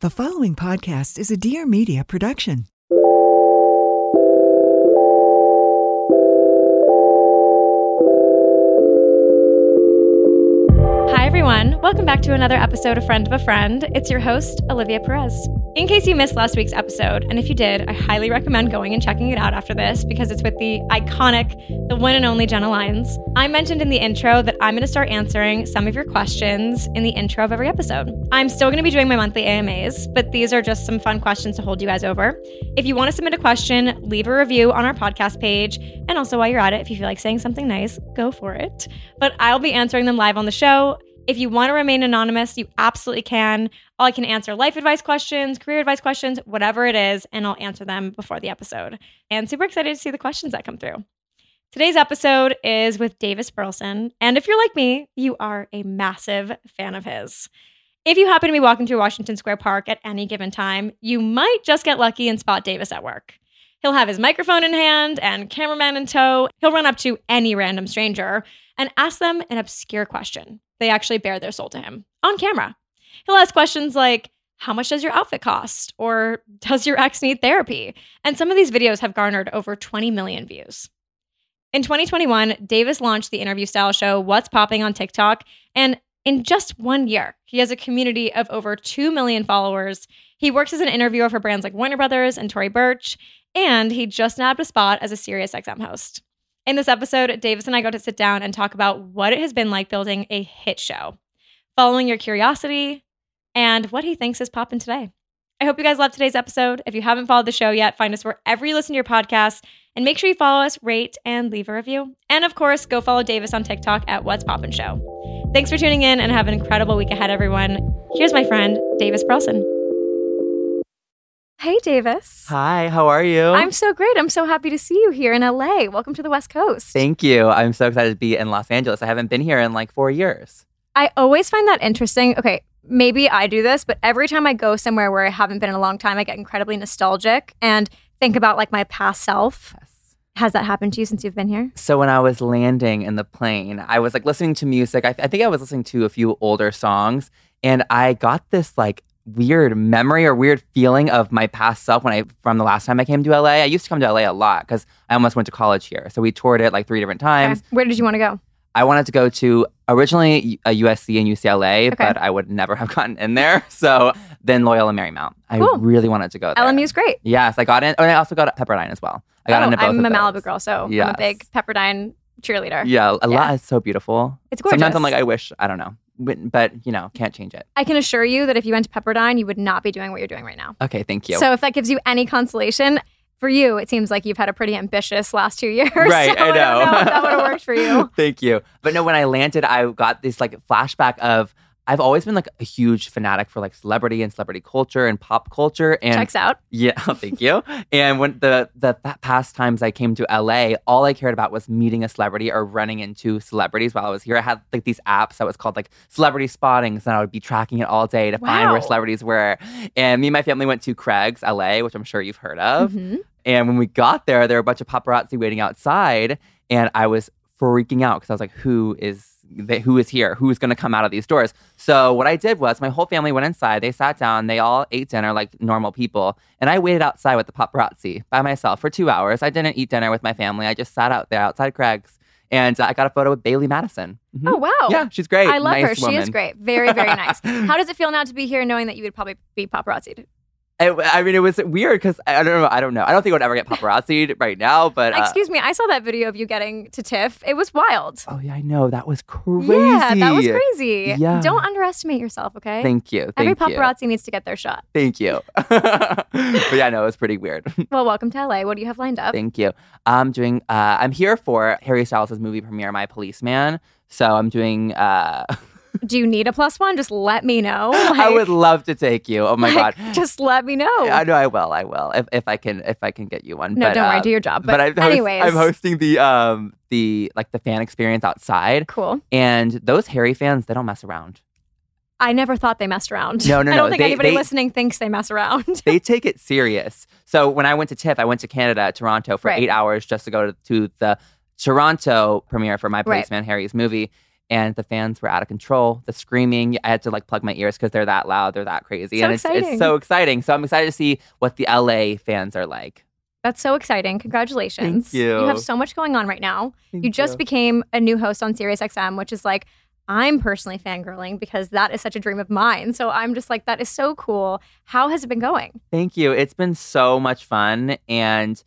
The following podcast is a Dear Media production. Hi, everyone. Welcome back to another episode of Friend of a Friend. It's your host, Olivia Perez. In case you missed last week's episode, and if you did, I highly recommend going and checking it out after this because it's with the iconic, the one and only Jenna Lyons. I mentioned in the intro that I'm going to start answering some of your questions in the intro of every episode. I'm still going to be doing my monthly AMAs, but these are just some fun questions to hold you guys over. If you want to submit a question, leave a review on our podcast page. And also, while you're at it, if you feel like saying something nice, go for it. But I'll be answering them live on the show. If you want to remain anonymous, you absolutely can. I can answer life advice questions, career advice questions, whatever it is, and I'll answer them before the episode. And super excited to see the questions that come through. Today's episode is with Davis Burleson. And if you're like me, you are a massive fan of his. If you happen to be walking through Washington Square Park at any given time, you might just get lucky and spot Davis at work. He'll have his microphone in hand and cameraman in tow. He'll run up to any random stranger and ask them an obscure question. They actually bare their soul to him on camera. He'll ask questions like, How much does your outfit cost? Or Does your ex need therapy? And some of these videos have garnered over 20 million views. In 2021, Davis launched the interview style show What's Popping on TikTok. And in just one year, he has a community of over 2 million followers. He works as an interviewer for brands like Warner Brothers and Tory Burch. And he just nabbed a spot as a SiriusXM host. In this episode, Davis and I got to sit down and talk about what it has been like building a hit show, following your curiosity, and what he thinks is popping today. I hope you guys love today's episode. If you haven't followed the show yet, find us wherever you listen to your podcast and make sure you follow us, rate, and leave a review. And of course, go follow Davis on TikTok at What's Poppin' Show. Thanks for tuning in and have an incredible week ahead, everyone. Here's my friend, Davis Burleson. Hey, Davis. Hi, how are you? I'm so great. I'm so happy to see you here in LA. Welcome to the West Coast. Thank you. I'm so excited to be in Los Angeles. I haven't been here in like four years. I always find that interesting. Okay, maybe I do this, but every time I go somewhere where I haven't been in a long time, I get incredibly nostalgic and think about like my past self. Yes. Has that happened to you since you've been here? So when I was landing in the plane, I was like listening to music. I, I think I was listening to a few older songs, and I got this like weird memory or weird feeling of my past self when I from the last time I came to LA. I used to come to LA a lot because I almost went to college here. So we toured it like three different times. Okay. Where did you want to go? I wanted to go to originally a USC and UCLA, Okay. but I would never have gotten in there. So then Loyola Marymount. I Cool. really wanted to go there. LMU's great. Yes, I got in. And I also got Pepperdine as well. I got oh, into both I'm a Malibu girl, so I'm a big Pepperdine cheerleader. Yeah, a Yeah. lot is so beautiful. It's gorgeous. Sometimes I'm like, I wish, I don't know. But, but, you know, can't change it. I can assure you that if you went to Pepperdine, you would not be doing what you're doing right now. Okay, thank you. So if that gives you any consolation, for you, it seems like you've had a pretty ambitious last two years. Right, so I know. don't know if that would have worked for you. Thank you. But no, when I landed, I got this like flashback of I've always been like a huge fanatic for like celebrity and celebrity culture and pop culture. And Checks out. yeah, thank you. And when the the past times I came to LA, all I cared about was meeting a celebrity or running into celebrities while I was here. I had like these apps that was called like celebrity spottings, and I would be tracking it all day to find where celebrities were. And me and my family went to Craig's LA, which I'm sure you've heard of. Mhm. And when we got there, there were a bunch of paparazzi waiting outside, and I was freaking out because I was like, "Who is they, who is here? Who's going to come out of these doors?" So what I did was, my whole family went inside. They sat down. They all ate dinner like normal people, and I waited outside with the paparazzi by myself for two hours. I didn't eat dinner with my family. I just sat out there outside Craig's And uh, I got a photo with Bailee Madison. Mhm. Oh wow. Yeah, she's great. I love Nice her. She is great. Very, very nice. How does it feel now to be here knowing that you would probably be paparazzi'd? I, I mean, it was weird because I don't know. I don't know. I don't think I would ever get paparazzi'd right now, but uh, Excuse me, I saw that video of you getting to TIFF. It was wild. oh yeah, I know that was crazy. Yeah, that was crazy. Yeah. Don't underestimate yourself, okay? Thank you. Every Thank you. paparazzi needs to get their shot. Thank you. but yeah, no, it was pretty weird. Well, welcome to LA. What do you have lined up? Thank you. I'm doing. Uh, I'm here for Harry Styles' movie premiere, My Policeman. So I'm doing. Uh, Do you need a plus one? Just let me know. I would love to take you. Oh my like, god. Just let me know. I know I will. I will if, if I can if I can get you one. no, but, don't worry. um, Do your job. But, But, I'm, host- anyways, I'm hosting the um the like the fan experience outside, cool. and those Harry fans they don't mess around. I never thought they messed around. No, no, I don't think They- anybody they- listening thinks they mess around. they take it serious. So when I went to TIFF, I went to Canada, Toronto for Right. eight hours just to go to, to the Toronto premiere for my Right. policeman Harry's movie. And the fans were out of control. The screaming, I had to like plug my ears because they're that loud, they're that crazy, So and it's exciting. it's so exciting. So I'm excited to see what the LA fans are like. That's so exciting. Congratulations. Thank you. You have so much going on right now. Thank you just became a new host on SiriusXM, which is like, I'm personally fangirling because that is such a dream of mine. So I'm just like, that is so cool. How has it been going? Thank you. It's been so much fun. And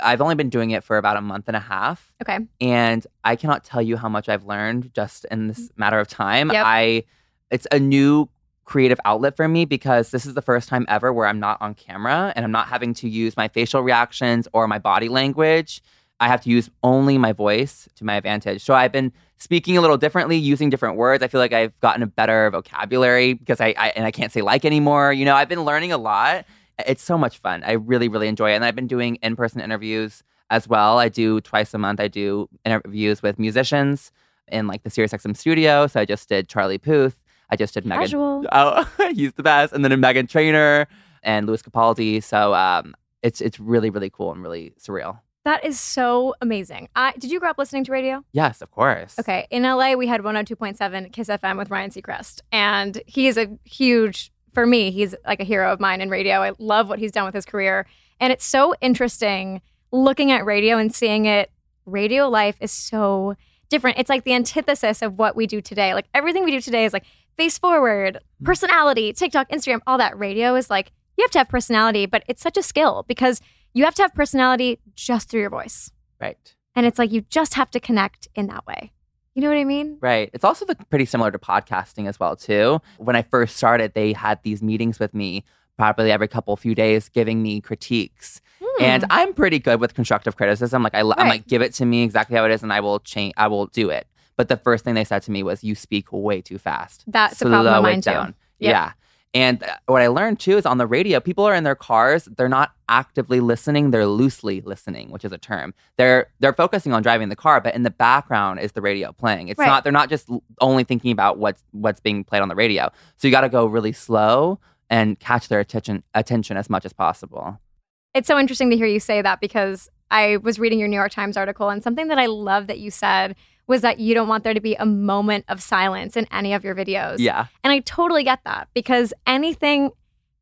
I've only been doing it for about a month and a half. Okay. And I cannot tell you how much I've learned just in this mm. matter of time. Yep. I it's a new creative outlet for me because this is the first time ever where I'm not on camera and I'm not having to use my facial reactions or my body language. I have to use only my voice to my advantage. So I've been speaking a little differently, using different words. I feel like I've gotten a better vocabulary because I, I and I can't say like anymore. You know, I've been learning a lot. It's so much fun. I really, really enjoy it. And I've been doing in-person interviews as well. I do twice a month. I do interviews with musicians in like the SiriusXM studio. So I just did Charlie Puth. I just did Megan. Casual. Oh, he's the best. And then in Meghan Trainor and Lewis Capaldi. So um, it's it's really, really cool and really surreal. That is so amazing. I, did you grow up listening to radio? Yes, of course. Okay. In LA, we had 102.7 Kiss FM with Ryan Seacrest. And he is a huge, for me, he's like a hero of mine in radio. I love what he's done with his career. And it's so interesting looking at radio and seeing it. Radio life is so different. It's like the antithesis of what we do today. Like everything we do today is like face forward, mm. personality, TikTok, Instagram, all that. Radio is like, you have to have personality, but it's such a skill because you have to have personality just through your voice. Right. And it's like you just have to connect in that way. You know what I mean? Right. It's also the, pretty similar to podcasting as well too. When I first started, they had these meetings with me probably every couple few days, giving me critiques. And I'm pretty good with constructive criticism. Like I, Hmm. Right. like, give it to me exactly how it is, and I will change. I will do it. But the first thing they said to me was, "You speak way too fast. That's a problem of Slow mine too. down." Yep. Yeah. And uh, what I learned too is on the radio, people are in their cars. They're not actively listening; they're loosely listening, which is a term. They're they're focusing on driving the car, but in the background is the radio playing. It's Right. not. They're not just only thinking about what's what's being played on the radio. So you got to go really slow and catch their attention attention as much as possible. It's so interesting to hear you say that because I was reading your New York Times article and something that I love that you said was that you don't want there to be a moment of silence in any of your videos. Yeah. And I totally get that because anything,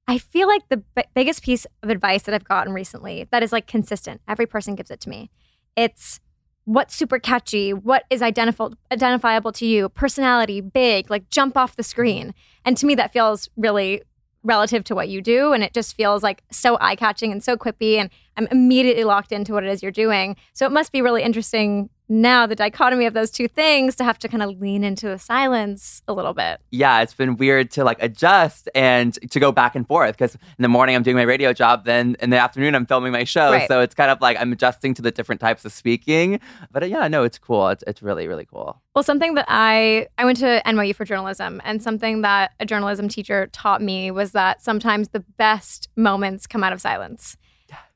I feel like the b- biggest piece of advice that I've gotten recently that is like consistent, every person gives it to me. It's what's super catchy, what is identif- identifiable to you, personality, big, like jump off the screen. And to me, that feels really relative to what you do. And it just feels like so eye catching and so quippy. And I'm immediately locked into what it is you're doing. So it must be really interesting now, the dichotomy of those two things, to have to kind of lean into the silence a little bit. yeah, it's been weird to like adjust and to go back and forth because in the morning I'm doing my radio job, then in the afternoon I'm filming my show. Right. So it's kind of like I'm adjusting to the different types of speaking. But uh, yeah, no, it's cool. It's, it's really, really cool. Well, something that I I went to NYU for journalism, and something that a journalism teacher taught me was that sometimes the best moments come out of silence.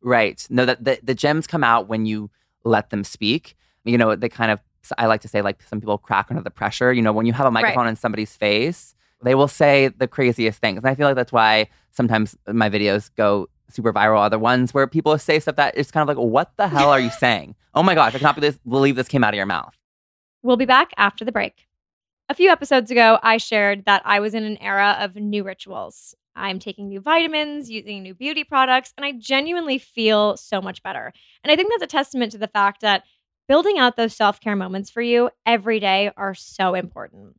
Right. No, that the, the gems come out when you let them speak. You know, they kind of, I like to say, like some people crack under the pressure. You know, when you have a microphone in somebody's face, they will say the craziest things. And I feel like that's why sometimes my videos go super viral are the ones where people say stuff that is kind of like, what the hell are you saying? Oh my gosh, I cannot believe this came out of your mouth. We'll be back after the break. A few episodes ago, I shared that I was in an era of new rituals. I'm taking new vitamins, using new beauty products, and I genuinely feel so much better. And I think that's a testament to the fact that building out those self care moments for you every day are so important.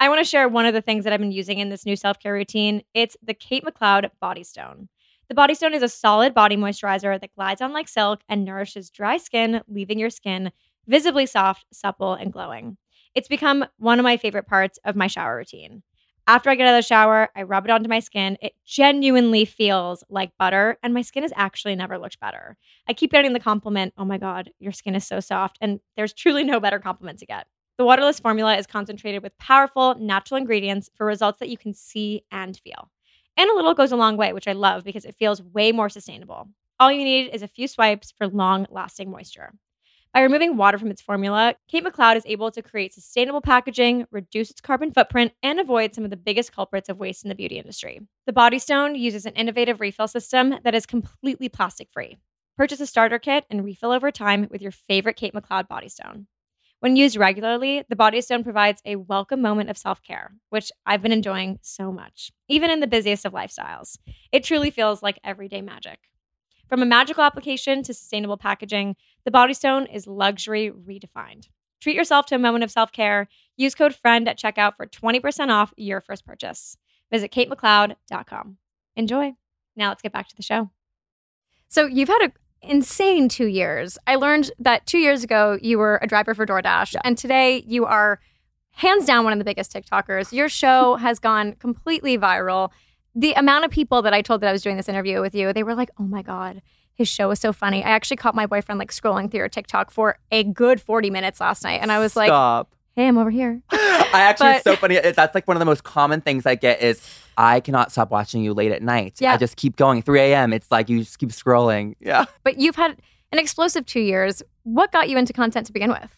I want to share one of the things that I've been using in this new self care routine. It's the Kate McLeod Body Stone. The Body Stone is a solid body moisturizer that glides on like silk and nourishes dry skin, leaving your skin visibly soft, supple, and glowing. It's become one of my favorite parts of my shower routine. After I get out of the shower, I rub it onto my skin. It genuinely feels like butter, and my skin has actually never looked better. I keep getting the compliment, oh my God, your skin is so soft. And there's truly no better compliment to get. The waterless formula is concentrated with powerful natural ingredients for results that you can see and feel. And a little goes a long way, which I love because it feels way more sustainable. All you need is a few swipes for long lasting moisture. By removing water from its formula, Kate McLeod is able to create sustainable packaging, reduce its carbon footprint, and avoid some of the biggest culprits of waste in the beauty industry. The Body Stone uses an innovative refill system that is completely plastic free. Purchase a starter kit and refill over time with your favorite Kate McLeod Body Stone. When used regularly, the Body Stone provides a welcome moment of self care, which I've been enjoying so much, even in the busiest of lifestyles. It truly feels like everyday magic. From a magical application to sustainable packaging, the Body Stone is luxury redefined. Treat yourself to a moment of self care. Use code FRIEND at checkout for 20% off your first purchase. Visit katemcleod.com. Enjoy. Now let's get back to the show. So you've had an insane two years. I learned that two years ago you were a driver for DoorDash, Yeah. and today you are hands down one of the biggest TikTokers. Your show has gone completely viral. The amount of people that I told that I was doing this interview with you, they were like, "Oh my god, his show is so funny." I actually caught my boyfriend like scrolling through your TikTok for a good 40 minutes last night, and I was like, Stop. "Hey, I'm over here." I actually, But- it's so funny. That's like one of the most common things I get is I cannot stop watching you late at night. Yeah. I just keep going. 3 a.m. It's like you just keep scrolling. Yeah. But you've had an explosive 2 years. What got you into content to begin with?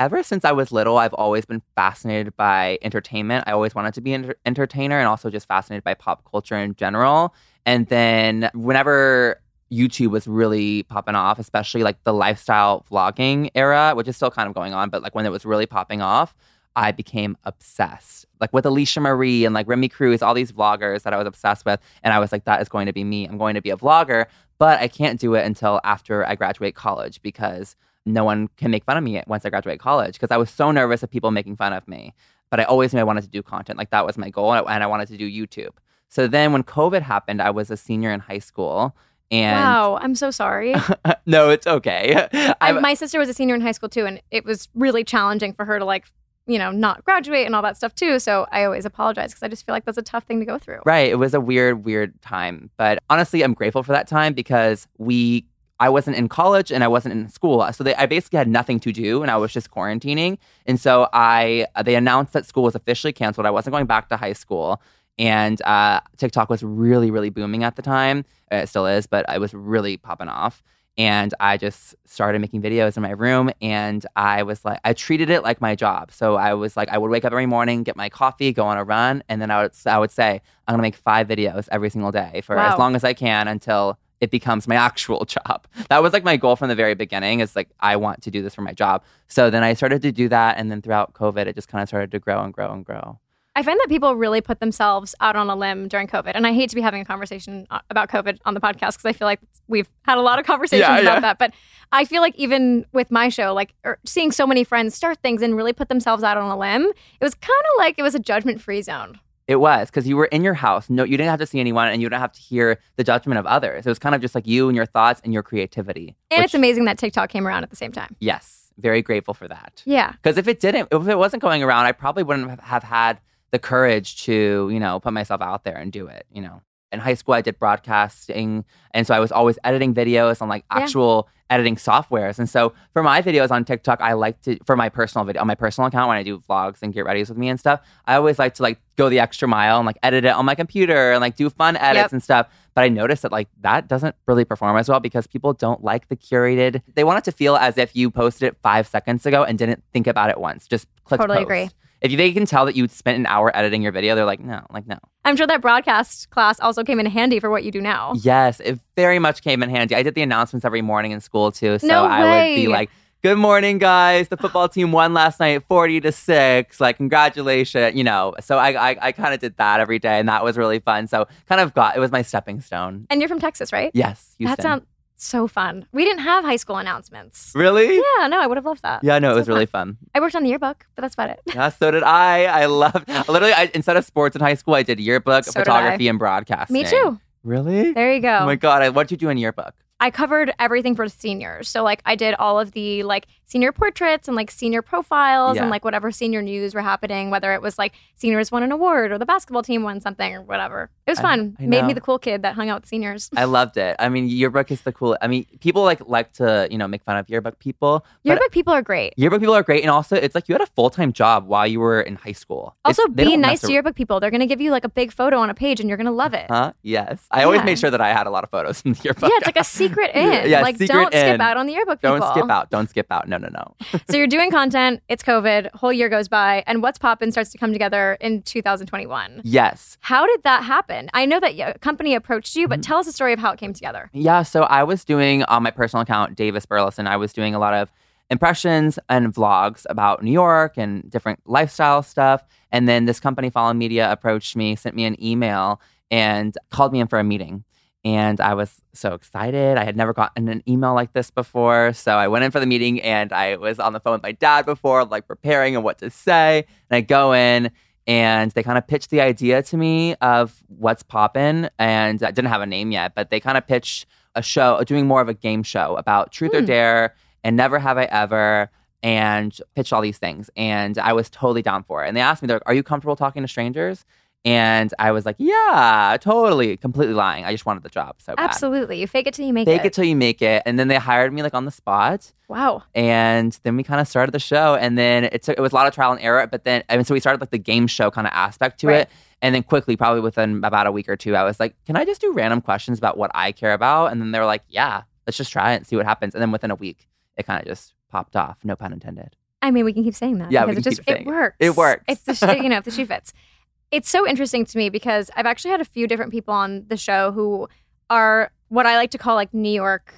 Ever since I was little, I've always been fascinated by entertainment. I always wanted to be an enter- entertainer and also just fascinated by pop culture in general. And then whenever YouTube was really popping off, especially like the lifestyle vlogging era, which is still kind of going on, but like when it was really popping off, I became obsessed. Like with Alisha Marie and like Remi Cruz, all these vloggers that I was obsessed with. And I was like, that is going to be me. I'm going to be a vlogger, but I can't do it until after I graduate college because no one can make fun of me once I graduate college because I was so nervous of people making fun of me. But I always knew I wanted to do content. Like that was my goal. And I wanted to do YouTube. So then when COVID happened, I was a senior in high school. And wow, I'm so sorry. no, it's okay. I, my sister was a senior in high school too, and it was really challenging for her to like, you know, not graduate and all that stuff too. So I always apologize because I just feel like that's a tough thing to go through. Right. It was a weird, weird time. But honestly, I'm grateful for that time because we I wasn't in college and I wasn't in school. So they, I basically had nothing to do and I was just quarantining. And so I they announced that school was officially canceled. I wasn't going back to high school. And uh, TikTok was really, really booming at the time. Uh, It still is, but it was really popping off. And I just started making videos in my room and I was like, I treated it like my job. So I was like, I would wake up every morning, get my coffee, go on a run. And then I would, I would say, I'm going to make five videos every single day for Wow. as long as I can until it becomes my actual job. That was like my goal from the very beginning is like, I want to do this for my job. So then I started to do that. And then throughout COVID, it just kind of started to grow and grow and grow. I find that people really put themselves out on a limb during COVID. And I hate to be having a conversation uh, about COVID on the podcast because I feel like we've had a lot of conversations Yeah, about yeah. that. But I feel like even with my show, like er, seeing so many friends start things and really put themselves out on a limb, it was kind of like it was a judgment free zone. It was because you were in your house. No, you didn't have to see anyone and you didn't have to hear the judgment of others. It was kind of just like you and your thoughts and your creativity. And which- it's amazing that TikTok came around at the same time. Yes, very grateful for that. Yeah. Because if it didn't, if it wasn't going around, I probably wouldn't have- have had the courage to, you know, put myself out there and do it. You know, in high school, I did broadcasting, and so I was always editing videos on like Yeah. actual editing softwares. And so for my videos on TikTok, I like to for my personal video on my personal account when I do vlogs and get readies with me and stuff. I always like to like go the extra mile and like edit it on my computer and like do fun edits Yep. and stuff. But I noticed that like that doesn't really perform as well because people don't like the curated. They want it to feel as if you posted it five seconds ago and didn't think about it once. Just click Totally post. agree. If they can tell that you spent an hour editing your video, they're like, no, like no. I'm sure that broadcast class also came in handy for what you do now. Yes, it very much came in handy. I did the announcements every morning in school too. So No I would be like, Good morning, guys. The football team won last night 40 to 6. Like, congratulations. You know, so I I, I kind of did that every day and that was really fun. So kind of got it was my stepping stone. And you're from Texas, right? Yes, Houston. That sounds So fun. We didn't have high school announcements. Really? Yeah, no, I would have loved that. Yeah, no, it So was really fun. I worked on the yearbook, but that's about it. Yeah, so did I. I loved literally. I, instead of sports in high school, I did yearbook, So did photography, and broadcasting. Me too. Really? There you go. Oh my god! I, what did you do in yearbook? I covered everything for seniors. So like I did all of the like senior portraits and like senior profiles Yeah. and like whatever senior news were happening, whether it was like seniors won an award or the basketball team won something or whatever. It was fun. I Made me the cool kid that hung out with seniors. I loved it. I mean, yearbook is the cool. I mean, people like like to you know make fun of yearbook people. Yearbook people are great. yearbook people are great, and also it's like you had a full time job while you were in high school. Also, It's- be nice to yearbook people. They're gonna give you like a big photo on a page, and you're gonna love it. Huh? Yes. I always made sure that I had a lot of photos in the yearbook. Yeah, it's like a secret in. Yeah, like don't skip out on the yearbook people. Don't skip out. Don't skip out. No, no, no. so you're doing content. It's COVID. Whole year goes by, and what's poppin' starts to come together in 2021. yes. How did that happen? I know that a company approached you, Mm-hmm. but tell us the story of how it came together. Yeah, so I was doing on my personal account, Davis Burleson, I was doing a lot of impressions and vlogs about New York and different lifestyle stuff. And then this company, Fallen Media, approached me, sent me an email, and called me in for a meeting. And I was so excited. I had never gotten an email like this before. So I went in for the meeting and I was on the phone with my dad before, like preparing and what to say. And I go in and they kind of pitched the idea to me of what's poppin'. And I didn't have a name yet, but they kind of pitched a show, doing more of a game show about truth or Hmm. dare and never have I ever and pitched all these things. And I was totally down for it. And they asked me, they're like, Are you comfortable talking to strangers? And I was like, Yeah, totally, completely lying. I just wanted the job so bad. Absolutely. You fake it till you make it. Fake it. it till you make it. And then they hired me like on the spot. wow. And then we kind of started the show. And then it took it was a lot of trial and error, but then I mean, so we started like the game show kind of aspect to Right. it. And then quickly, probably within about a week or two, I was like, Can I just do random questions about what I care about? And then they were like, Yeah, let's just try it and see what happens. And then within a week, it kind of just popped off. No pun intended. I mean, we can keep saying that Yeah, we because can it just keep it saying it. works. It works. It's the sh- you know if the shoe fits. It's so interesting to me because I've actually had a few different people on the show who are what I like to call like New York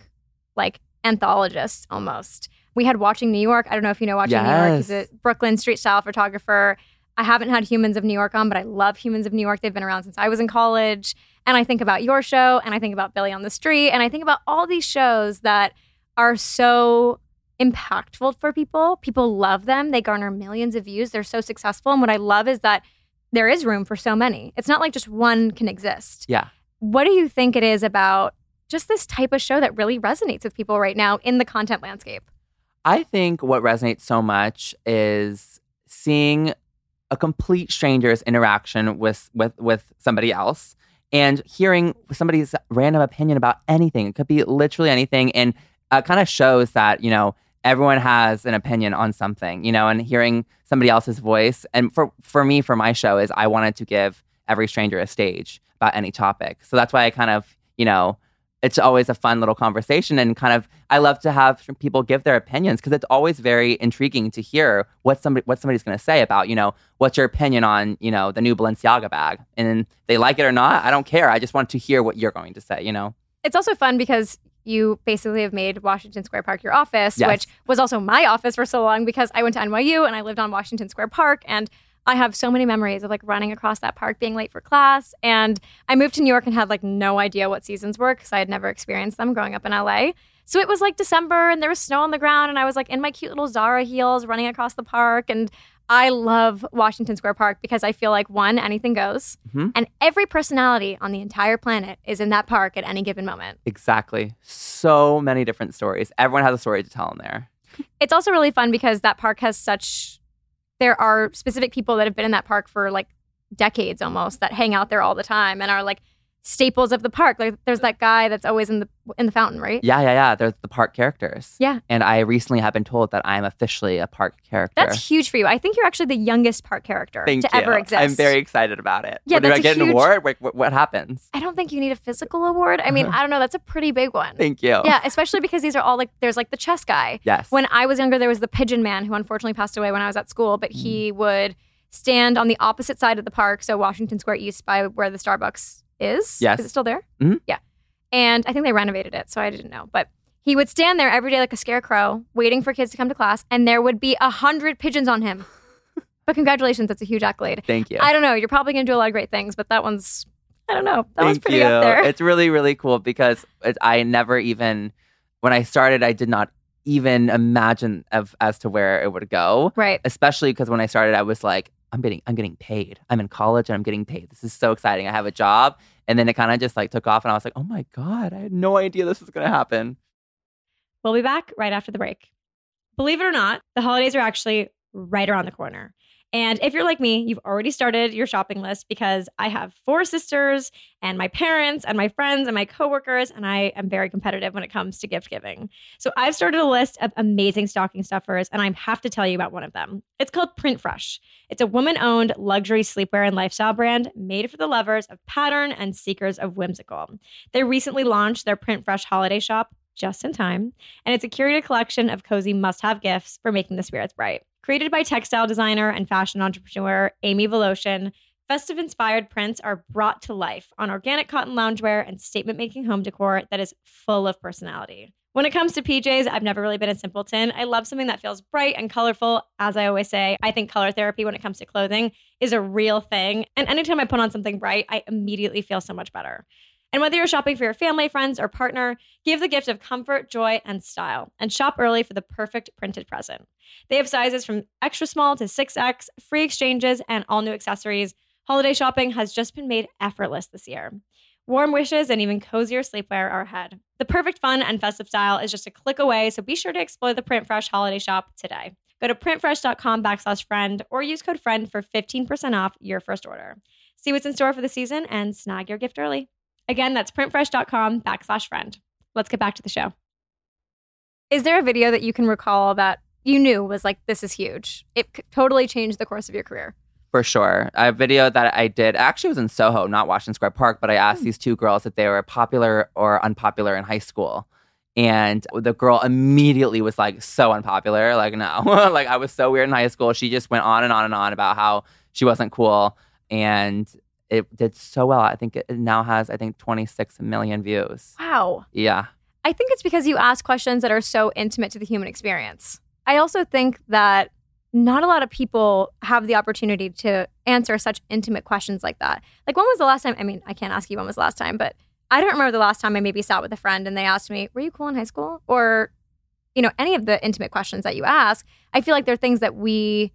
like anthologists almost. We had Watching New York. I don't know if you know Watching New York. He's a Yes. Brooklyn street style photographer. I haven't had Humans of New York on, but I love Humans of New York. They've been around since I was in college. And I think about your show and I think about Billy on the Street and I think about all these shows that are so impactful for people. People love them. They garner millions of views. They're so successful. And what I love is that there is room for so many. It's not like just one can exist. Yeah. What do you think it is about just this type of show that really resonates with people right now in the content landscape? I think what resonates so much is seeing a complete stranger's interaction with with with somebody else and hearing somebody's random opinion about anything. It could be literally anything, and uh, kind of shows that you know everyone has an opinion on something, you know, and hearing somebody else's voice. And for for me, for my show, is I wanted to give every stranger a stage about any topic. So that's why I kind of you know it's always a fun little conversation and kind of I love to have people give their opinions because it's always very intriguing to hear what somebody what somebody's going to say about you know what's your opinion on you know the new Balenciaga bag and they like it or not I don't care I just want to hear what you're going to say you know It's also fun because you basically have made Washington Square Park your office, Yes. which was also my office for so long because I went to NYU and I lived on Washington Square Park and I have so many memories of like running across that park, being late for class. And I moved to New York and had like no idea what seasons were because I had never experienced them growing up in LA. So it was like December and there was snow on the ground and I was like in my cute little Zara heels running across the park. And I love Washington Square Park because I feel like one, anything goes. Mhm. And every personality on the entire planet is in that park at any given moment. exactly so many different stories everyone has a story to tell in there It's also really fun because that park has such there are specific people that have been in that park for like decades almost that hang out there all the time and are like staples of the park. Like there's that guy that's always in the in the fountain, right? yeah yeah yeah there's the park characters Yeah. and I recently have been told that I'm officially a park character That's huge for you. I think you're actually the youngest park character Thank to you ever exist. I'm very excited about it Yeah, What, do I a get an huge- award what, what, what happens I don't think you need a physical award. I mean, I don't know. That's a pretty big one. thank you Yeah, especially because these are all like there's like the chess guy. yes When I was younger, there was the pigeon man who unfortunately passed away when I was at school, but Mm. he would stand on the opposite side of the park, so Washington Square East by where the Starbucks is. Yes. Is it still there? Mhm. Yeah. And I think they renovated it, so I didn't know. But he would stand there every day like a scarecrow, waiting for kids to come to class, and there would be a hundred pigeons on him. but congratulations, that's a huge accolade. thank you I don't know. You're probably going to do a lot of great things, but that one's I don't know. That was Thank pretty you. up there. It's really, really cool because it, I never even, when I started, I did not even imagine of as to where it would go. right. Especially because when I started, I was like, I'm getting, I'm getting paid. I'm in college and I'm getting paid. This is so exciting. I have a job, and then it kind of just like took off, and I was like, oh my god, I had no idea this was gonna happen. We'll be back right after the break. Believe it or not, the holidays are actually right around the corner. And if you're like me, you've already started your shopping list because I have four sisters and my parents and my friends and my coworkers, and I am very competitive when it comes to gift giving. So I've started a list of amazing stocking stuffers, and I have to tell you about one of them. It's called Printfresh. It's a woman owned luxury sleepwear and lifestyle brand made for the lovers of pattern and seekers of whimsical. They recently launched their Printfresh holiday shop just in time, and it's a curated collection of cozy must have gifts for making the spirits bright. Created by textile designer and fashion entrepreneur Amy Voloshin, festive inspired prints are brought to life on organic cotton loungewear and statement making home decor that is full of personality. When it comes to PJs, I've never really been a simpleton. I love something that feels bright and colorful. As I always say, I think color therapy when it comes to clothing is a real thing. And anytime I put on something bright, I immediately feel so much better. And whether you're shopping for your family, friends, or partner, give the gift of comfort, joy, and style, and shop early for the perfect printed present. They have sizes from extra small to 6X, free exchanges, and all new accessories. Holiday shopping has just been made effortless this year. Warm wishes and even cozier sleepwear are ahead. The perfect fun and festive style is just a click away, so be sure to explore the Printfresh holiday shop today. Go to printfresh.com backslash friend or use code friend for 15% off your first order. See what's in store for the season and snag your gift early. Again, that's printfresh.com backslash friend. Let's get back to the show. Is there a video that you can recall that you knew was like, this is huge? It c- totally changed the course of your career. For sure. A video that I did actually was in Soho, not Washington Square Park, but I asked hmm. these two girls if they were popular or unpopular in high school. And the girl immediately was like so unpopular. Like, no. like, I was so weird in high school. She just went on and on and on about how she wasn't cool. And it did so well. I think it now has, I think, 26 million views. Wow. Yeah. I think it's because you ask questions that are so intimate to the human experience. I also think that not a lot of people have the opportunity to answer such intimate questions like that. Like, when was the last time? I mean, I can't ask you when was the last time, but I don't remember the last time I maybe sat with a friend and they asked me, Were you cool in high school? Or, you know, any of the intimate questions that you ask. I feel like they're things that we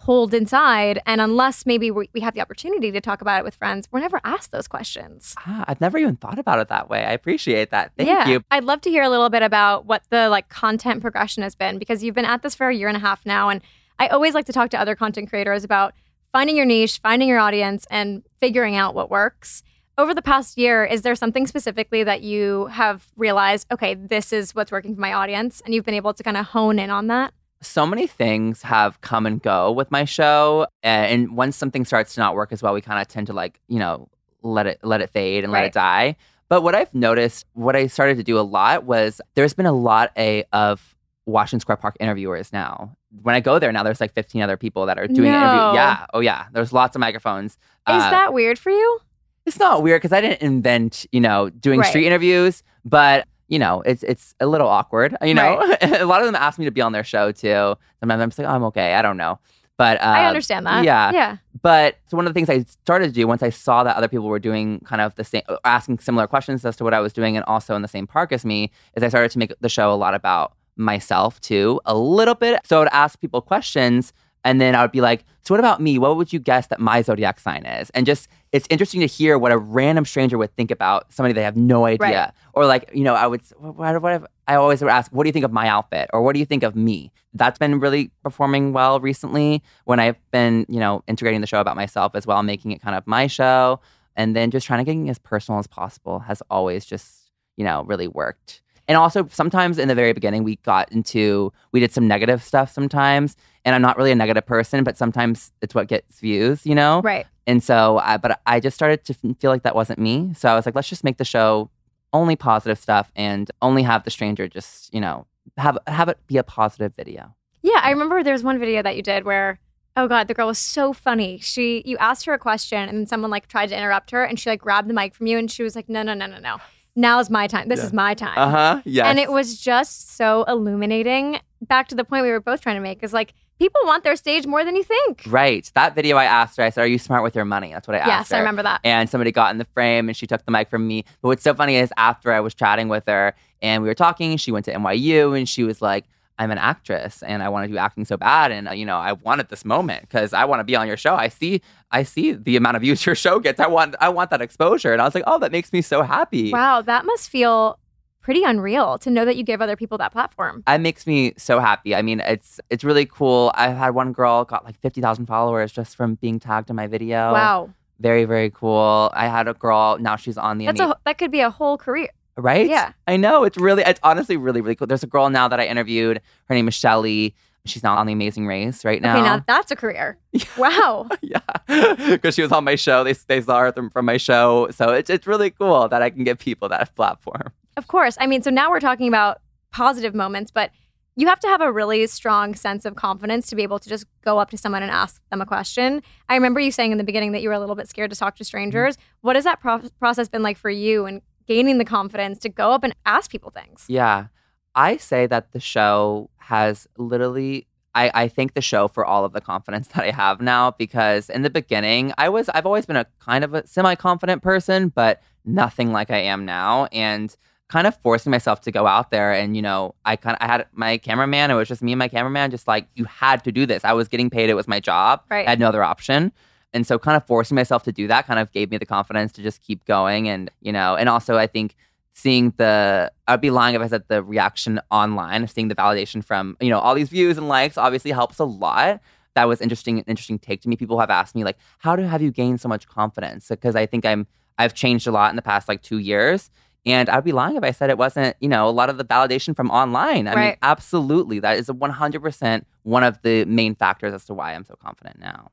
hold inside. And unless maybe we, we have the opportunity to talk about it with friends, we're never asked those questions. Ah, I've never even thought about it that way. I appreciate that. Thank yeah. you. I'd love to hear a little bit about what the like content progression has been because you've been at this for a year and a half now. And I always like to talk to other content creators about finding your niche, finding your audience, and figuring out what works. Over the past year, is there something specifically that you have realized, okay, this is what's working for my audience? And you've been able to kind of hone in on that? So many things have come and go with my show and once something starts to not work as well we kind of tend to like you know let it let it fade and let it die. But what i've noticed what i started to do a lot was there's been a lot a, of washington square park interviewers now. When i go there now there's like 15 other people that are doing No. interview. Yeah. Oh yeah. There's lots of microphones. Is Uh, that weird for you? it's not weird because I didn't invent, you know, doing Right. street interviews, but you know, it's it's a little awkward. You know, a lot of them ask me to be on their show too. Sometimes I'm just like, oh, I'm okay. I don't know, but uh, I understand that. yeah. Yeah. But so one of the things I started to do once I saw that other people were doing kind of the same, asking similar questions as to what I was doing, and also in the same park as me, is I started to make the show a lot about myself too, a little bit. So I would ask people questions, and then I would be like, "So what about me? What would you guess that my zodiac sign is?" And just it's interesting to hear what a random stranger would think about somebody they have no idea, Right. or like you know, I would what, what if, I always would ask, "What do you think of my outfit?" or "What do you think of me?" That's been really performing well recently when I've been you know integrating the show about myself as well, making it kind of my show, and then just trying to get as personal as possible has always just you know really worked. And also sometimes in the very beginning we got into we did some negative stuff sometimes, and I'm not really a negative person, but sometimes it's what gets views, you know. Right. And so, I, but I just started to feel like that wasn't me. So I was like, let's just make the show only positive stuff and only have the stranger just, you know, have have it be a positive video. Yeah, I remember there was one video that you did where, oh god, the girl was so funny. She, you asked her a question, and someone like tried to interrupt her, and she like grabbed the mic from you, and she was like, no, no, no, no, no. Now's my time. This is my time. Uh huh. Yes. And it was just so illuminating. Back to the point we were both trying to make is like people want their stage more than you think. Right. That video I asked her, I said, Are you smart with your money? That's what I asked Yes, her. I remember that. And somebody got in the frame and she took the mic from me. But what's so funny is after I was chatting with her and we were talking, she went to NYU and she was like, I'm an actress and I want to do acting so bad. And, uh, you know, I wanted this moment because I want to be on your show. I see, I see the amount of views your show gets. I want, I want that exposure. And I was like, oh, that makes me so happy. Wow, that must feel pretty unreal to know that you give other people that platform. It makes me so happy. I mean, it's it's really cool. I had one girl got like fifty thousand followers just from being tagged in my video. Wow. very very cool. I had a girl. Now she's on the That's Ama- a that could be a whole career. right. yeah. I know. It's really. It's honestly really really cool. There's a girl now that I interviewed. Her name is Shelly. She's now on the Amazing Race right now. Okay, now that's a career. Wow. yeah, because she was on my show. They they saw her from, from my show, so it's it's really cool that I can give people that platform. Of course. I mean, so now we're talking about positive moments, but you have to have a really strong sense of confidence to be able to just go up to someone and ask them a question. I remember you saying in the beginning that you were a little bit scared to talk to strangers. Mm-hmm. What has that pro- process been like for you and gaining the confidence to go up and ask people things? Yeah. I say that the show has literally I, I thank the show for all of the confidence that I have now because in the beginning I was I've always been a kind of a semi-confident person, but nothing like I am now. And kind of forcing myself to go out there and you know I kind of I had my cameraman it was just me and my cameraman just like you had to do this I was getting paid it was my job Right. I had no other option and so kind of forcing myself to do that kind of gave me the confidence to just keep going and you know and also I think seeing the I'd be lying if I said the reaction online, seeing the validation from, you know, all these views and likes obviously helps a lot. That was interesting, interesting take to me. People have asked me like, how do have you gained so much confidence? Because I think I'm I've changed a lot in the past like two years. And I'd be lying if I said it wasn't, you know, a lot of the validation from online. I mean, Right. absolutely. That is 100% one of the main factors as to why I'm so confident now.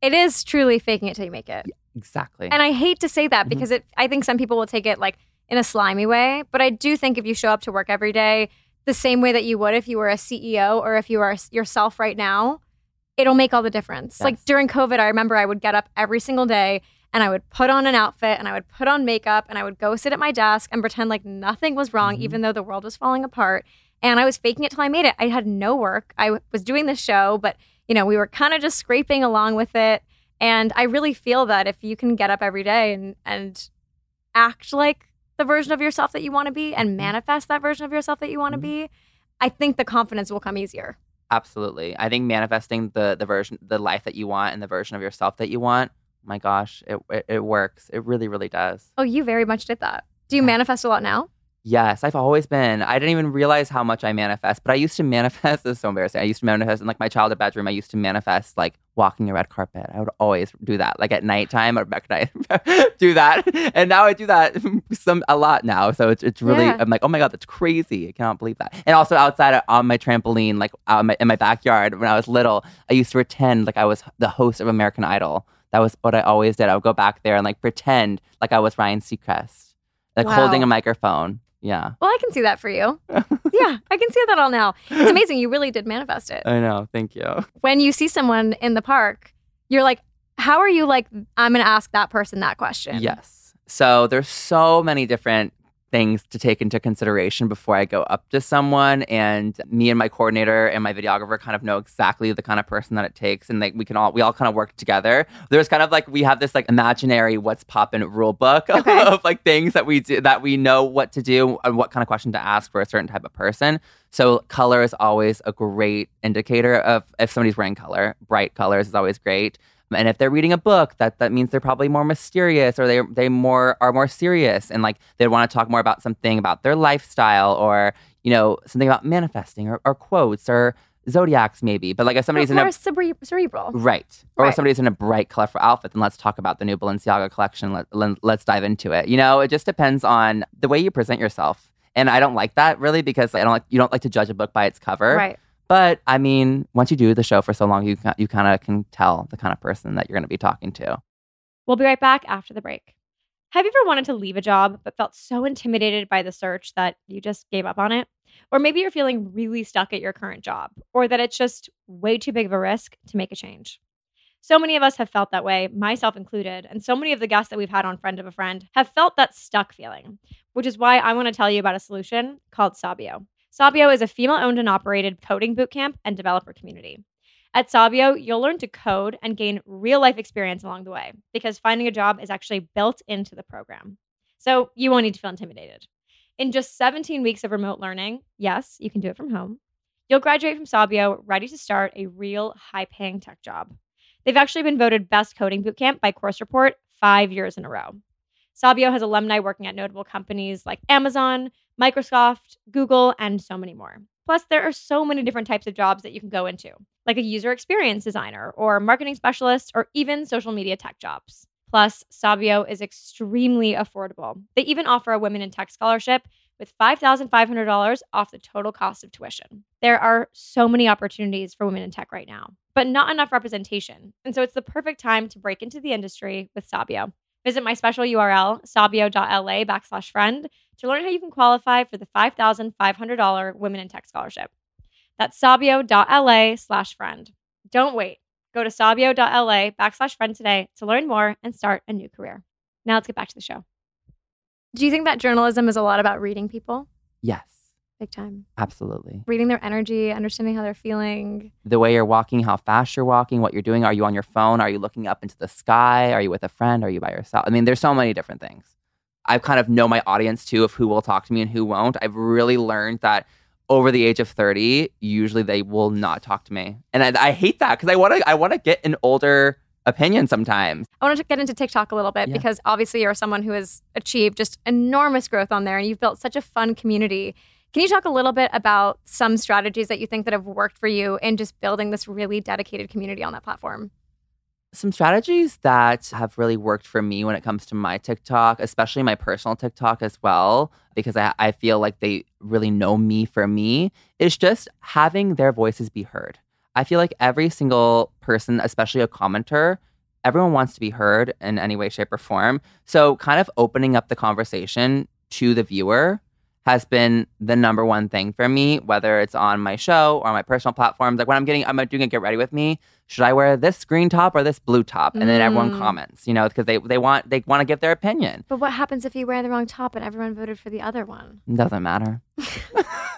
It is truly faking it till you make it. Exactly. And I hate to say that Mhm. because it I think some people will take it like in a slimy way, but I do think if you show up to work every day the same way that you would if you were a CEO or if you are yourself right now, it'll make all the difference. Like during COVID, I remember I would get up every single day and I would put on an outfit and I would put on makeup and I would go sit at my desk and pretend like nothing was wrong, Mhm. even though the world was falling apart. And I was faking it till I made it. I had no work. I w- was doing the show, but you know, we were kind of just scraping along with it. And I really feel that if you can get up every day and and act like the version of yourself that you want to be Mm-hmm. and manifest that version of yourself that you want to be, I think the confidence will come easier. Absolutely. I think manifesting the the version the life that you want and the version of yourself that you want, my gosh, it it, it works. It really really does. Oh, you very much did that. Do you Yeah. manifest a lot now? Yes, I've always been. I didn't even realize how much I manifest, but I used to manifest. This is so embarrassing. I used to manifest in like my childhood bedroom. I used to manifest like walking a red carpet. I would always do that, like at nighttime or back night, do that. And now I do that some a lot now. So it's it's really. Yeah. I'm like, oh my god, that's crazy. I cannot believe that. And also outside uh, on my trampoline, like my, in my backyard when I was little, I used to pretend like I was the host of American Idol. That was what I always did. I would go back there and like pretend like I was Ryan Seacrest, like Wow. holding a microphone. Yeah. Well, I can see that for you. yeah, I can see that all now. It's amazing. You really did manifest it. I know. Thank you. When you see someone in the park, you're like, how are you like, I'm going to ask that person that question? Yes. So there's so many different things to take into consideration before I go up to someone. And me and my coordinator and my videographer kind of know exactly the kind of person that it takes. And like we can all we all kind of work together. There's kind of like we have this like imaginary what's poppin' rule book Okay. of like things that we do that we know what to do and what kind of question to ask for a certain type of person. So color is always a great indicator of if somebody's wearing color. Bright colors is always great. And if they're reading a book, that that means they're probably more mysterious or they they more are more serious and like they want to talk more about something about their lifestyle or you know something about manifesting or, or quotes or zodiacs maybe. But like if somebody's in more a cere- cerebral. Right. Or Right. if somebody's in a bright, colorful outfit, then let's talk about the new Balenciaga collection. Let, let, let's dive into it. You know, it just depends on the way you present yourself. And I don't like that really because I don't like you don't like to judge a book by its cover. Right. But I mean, once you do the show for so long, you you kind of can tell the kind of person that you're going to be talking to. We'll be right back after the break. Have you ever wanted to leave a job but felt so intimidated by the search that you just gave up on it? Or maybe you're feeling really stuck at your current job, or that it's just way too big of a risk to make a change. So many of us have felt that way, myself included, and so many of the guests that we've had on Friend of a Friend have felt that stuck feeling, which is why I want to tell you about a solution called Sabio. Sabio is a female owned and operated coding bootcamp and developer community. At Sabio, you'll learn to code and gain real life experience along the way because finding a job is actually built into the program. So you won't need to feel intimidated. In just 17 weeks of remote learning, yes, you can do it from home, you'll graduate from Sabio ready to start a real high paying tech job. They've actually been voted best coding bootcamp by Course Report five years in a row. Sabio has alumni working at notable companies like Amazon, Microsoft, Google, and so many more. Plus, there are so many different types of jobs that you can go into, like a user experience designer or marketing specialist or even social media tech jobs. Plus, Sabio is extremely affordable. They even offer a Women in Tech scholarship with $5,500 off the total cost of tuition. There are so many opportunities for women in tech right now, but not enough representation. And so it's the perfect time to break into the industry with Sabio. Visit my special URL, sabio.la backslash friend, to learn how you can qualify for the $5,500 Women in Tech Scholarship. That's sabio.la slash friend. Don't wait. Go to sabio.la backslash friend today to learn more and start a new career. Now let's get back to the show. Do you think that journalism is a lot about reading people? Yes, Big time. absolutely. Reading their energy, understanding how they're feeling. The way you're walking, how fast you're walking, what you're doing. Are you on your phone? Are you looking up into the sky? Are you with a friend? Are you by yourself? I mean, there's so many different things. I kind of know my audience too of who will talk to me and who won't. I've really learned that over the age of 30, usually they will not talk to me. And I, I hate that because I want to I want to get an older opinion sometimes. I want to get into TikTok a little bit Yeah. because obviously you're someone who has achieved just enormous growth on there and you've built such a fun community. Can you talk a little bit about some strategies that you think that have worked for you in just building this really dedicated community on that platform? Some strategies that have really worked for me when it comes to my TikTok, especially my personal TikTok as well, because I, I feel like they really know me for me, is just having their voices be heard. I feel like every single person, especially a commenter, everyone wants to be heard in any way, shape, or form. So, kind of opening up the conversation to the viewer has been the number one thing for me, whether it's on my show or my personal platforms. Like when I'm getting, I'm doing a get ready with me. Should I wear this green top or this blue top? And then everyone Mm. comments, you know, because they they want they want to give their opinion. But what happens if you wear the wrong top and everyone voted for the other one? Doesn't matter.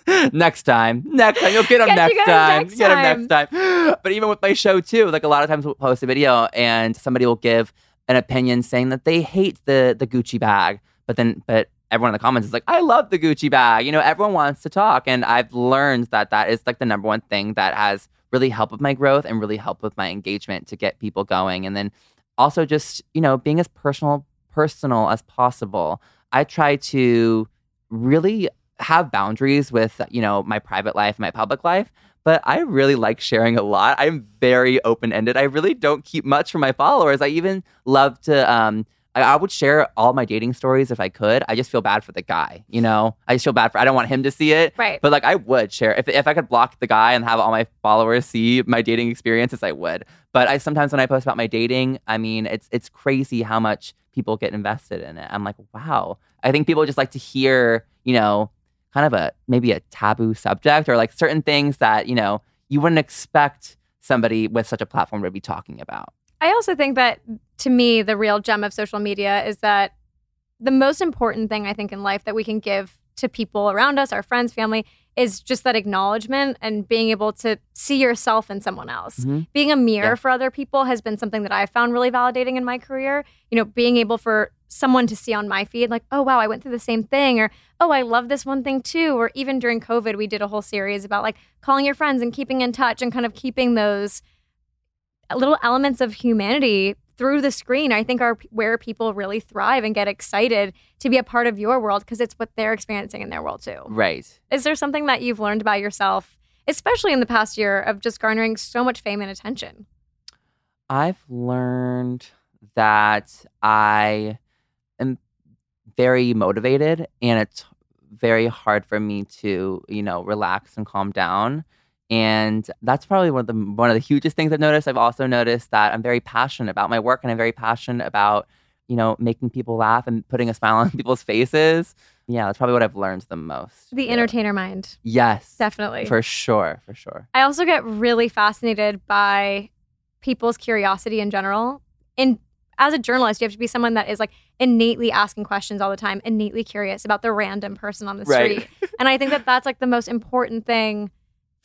next time, next time you'll get them next time. next get them next time. But even with my show too, like a lot of times we'll post a video and somebody will give an opinion saying that they hate the the Gucci bag, but then but everyone in the comments is like, I love the Gucci bag. You know, everyone wants to talk, and I've learned that that is like the number one thing that has really helped with my growth and really helped with my engagement to get people going, and then also just you know being as personal personal as possible. I try to really have boundaries with you know my private life, my public life. But I really like sharing a lot. I'm very open ended. I really don't keep much from my followers. I even love to. Um, I, I would share all my dating stories if I could. I just feel bad for the guy. You know, I just feel bad for. I don't want him to see it. Right. But like, I would share if if I could block the guy and have all my followers see my dating experiences. I would. But I sometimes when I post about my dating, I mean, it's it's crazy how much people get invested in it. I'm like, wow. I think people just like to hear, you know, kind of a maybe a taboo subject or like certain things that you know you wouldn't expect somebody with such a platform to be talking about. I also think that to me, the real gem of social media is that the most important thing I think in life that we can give to people around us, our friends, family, is just that acknowledgement and being able to see yourself in someone else. Mhm. Being a mirror Yeah. for other people has been something that I found really validating in my career. You know, being able for someone to see on my feed, like, oh, wow, I went through the same thing, or oh, I love this one thing too. Or even during COVID, we did a whole series about like calling your friends and keeping in touch and kind of keeping those little elements of humanity through the screen i think are where people really thrive and get excited to be a part of your world because it's what they're experiencing in their world too Right. is there something that you've learned about yourself especially in the past year of just garnering so much fame and attention I've learned that I am very motivated and it's very hard for me to, you know, relax and calm down. And that's probably one of the one of the hugest things I've noticed. I've also noticed that I'm very passionate about my work and I'm very passionate about, you know, making people laugh and putting a smile on people's faces. Yeah, that's probably what I've learned the most. the entertainer mind Yes. definitely For sure, for sure. I also get really fascinated by people's curiosity in general. And as a journalist, you have to be someone that is like innately asking questions all the time, innately curious about the random person on the Right. street. and I think that that's like the most important thing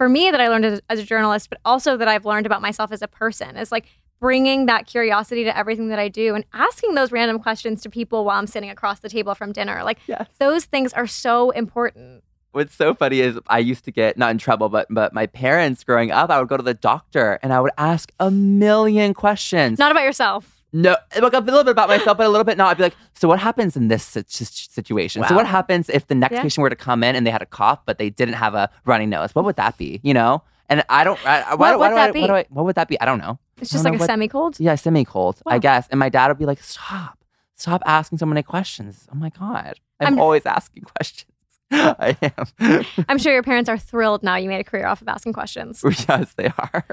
for me that I learned as, as a journalist, but also that I've learned about myself as a person is like bringing that curiosity to everything that I do and asking those random questions to people while I'm sitting across the table from dinner. Like Yes. those things are so important. What's so funny is I used to get not in trouble, but but my parents growing up, I would go to the doctor and I would ask a million questions. Not about yourself. No, like a little bit about myself, but a little bit not. I'd be like, so what happens in this sit- situation? So what happens if the next Yeah. patient were to come in and they had a cough, but they didn't have a runny nose? What would that be? You know? And I don't. I, why, What why would do I, that be? What, do I, what would that be? I don't know. It's just like a what- semi cold. Yeah, semi cold, I guess. And my dad would be like, stop, stop asking so many questions. Oh my god, I'm, I'm- always asking questions. I am. I'm sure your parents are thrilled now you made a career off of asking questions. yes, they are.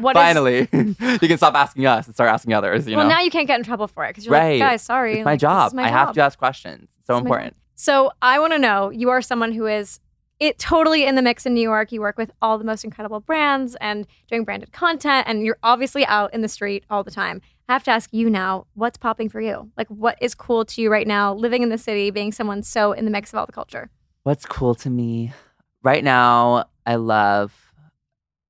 What is- Finally, you can stop asking us and start asking others. You well, know, now you can't get in trouble for it because you're Right. like, guys, sorry. it's my like, job. is my I have to ask questions. It's so This is my important. So I want to know you are someone who is it totally in the mix in New York. You work with all the most incredible brands and doing branded content, and you're obviously out in the street all the time. I have to ask you now, what's popping for you? Like, what is cool to you right now, living in the city, being someone so in the mix of all the culture? What's cool to me right now? I love,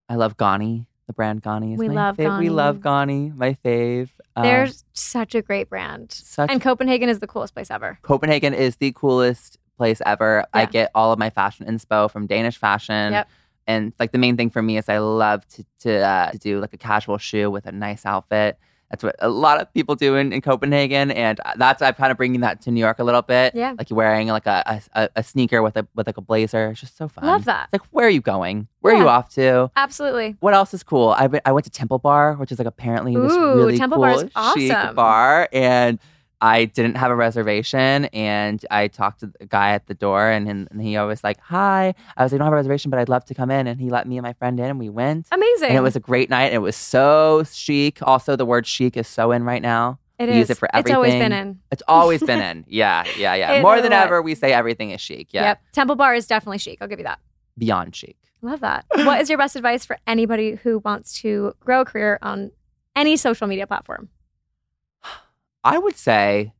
I love Ganni. The brand Ganni is We my love fav- We love Ganni. My fave. Um, They're such a great brand, and Copenhagen is the coolest place ever. Copenhagen is the coolest place ever. I get all of my fashion inspo from Danish fashion. Yep. And like the main thing for me is I love to to, uh, to do like a casual shoe with a nice outfit. That's what a lot of people do in, in Copenhagen, and that's I'm kind of bringing that to New York a little bit. Yeah. like you're wearing like a, a, a sneaker with a with like a blazer. It's just so fun. Love that. It's like where are you going? Where are you off to? Absolutely. What else is cool? I went- I went to Temple Bar, which is like apparently this really Temple cool Bar is chic awesome. bar, and I didn't have a reservation, and I talked to the guy at the door, and, and, he always like, "Hi." I was like, "I don't have a reservation, but I'd love to come in," and he let me and my friend in, and we went, Amazing. and it was a great night. And it was so chic. Also, the word chic is so in right now. It we is. use it for everything. It's always been in. It's always been in. Yeah, yeah, yeah. More than ever, we say everything is chic. Yeah, Yep. Temple Bar is definitely chic. I'll give you that. beyond chic. Love that. what is your best advice for anybody who wants to grow a career on any social media platform? I would say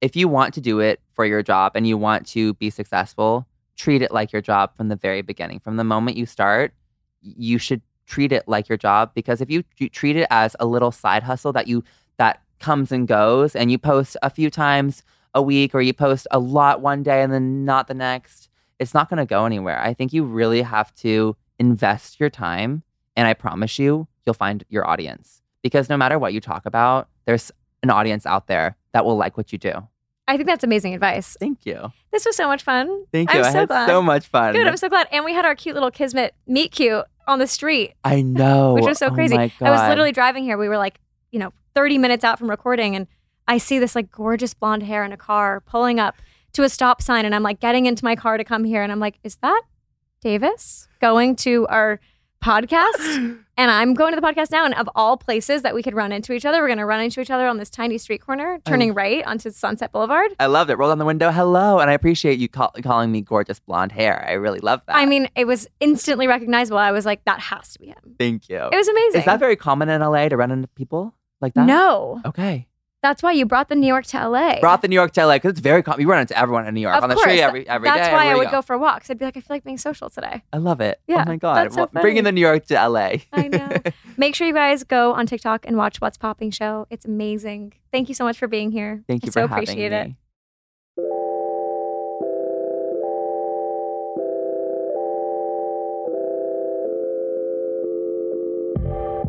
if you want to do it for your job and you want to be successful, treat it like your job from the very beginning. From the moment you start, you should treat it like your job because if you, you treat it as a little side hustle that you that comes and goes and you post a few times a week or you post a lot one day and then not the next, it's not going to go anywhere. I think you really have to invest your time and I promise you you'll find your audience because no matter what you talk about, there's an audience out there that will like what you do. I think that's amazing advice. Thank you. This was so much fun. Thank you. I'm I so had glad. so much fun. Good. I'm so glad. And we had our cute little Kismet meet cute on the street, I know. which was so Oh crazy. I was literally driving here. We were like, you know, 30 minutes out from recording, and I see this like gorgeous blonde hair in a car pulling up to a stop sign. And I'm like getting into my car to come here. And I'm like, is that Davis going to our podcast? and I'm going to the podcast now. And of all places that we could run into each other, we're going to run into each other on this tiny street corner, oh. turning right onto Sunset Boulevard. I loved it. Roll down the window. Hello. And I appreciate you call- calling me gorgeous blonde hair. I really love that. I mean, it was instantly recognizable. I was like, that has to be him. thank you. It was amazing. Is that very common in LA to run into people like that? No. Okay. That's why you brought the New York to LA. Brought the New York to LA because it's very common. You run into everyone in New York Of on the course. street every every day. That's why I would you go for walks. I'd be like, I feel like being social today. I love it. Oh yeah, oh my God. so Well, bringing the New York to LA. I know. Make sure you guys go on TikTok and watch What's Popping Show. It's amazing. Thank you so much for being here. Thank you I for so having appreciate me. it.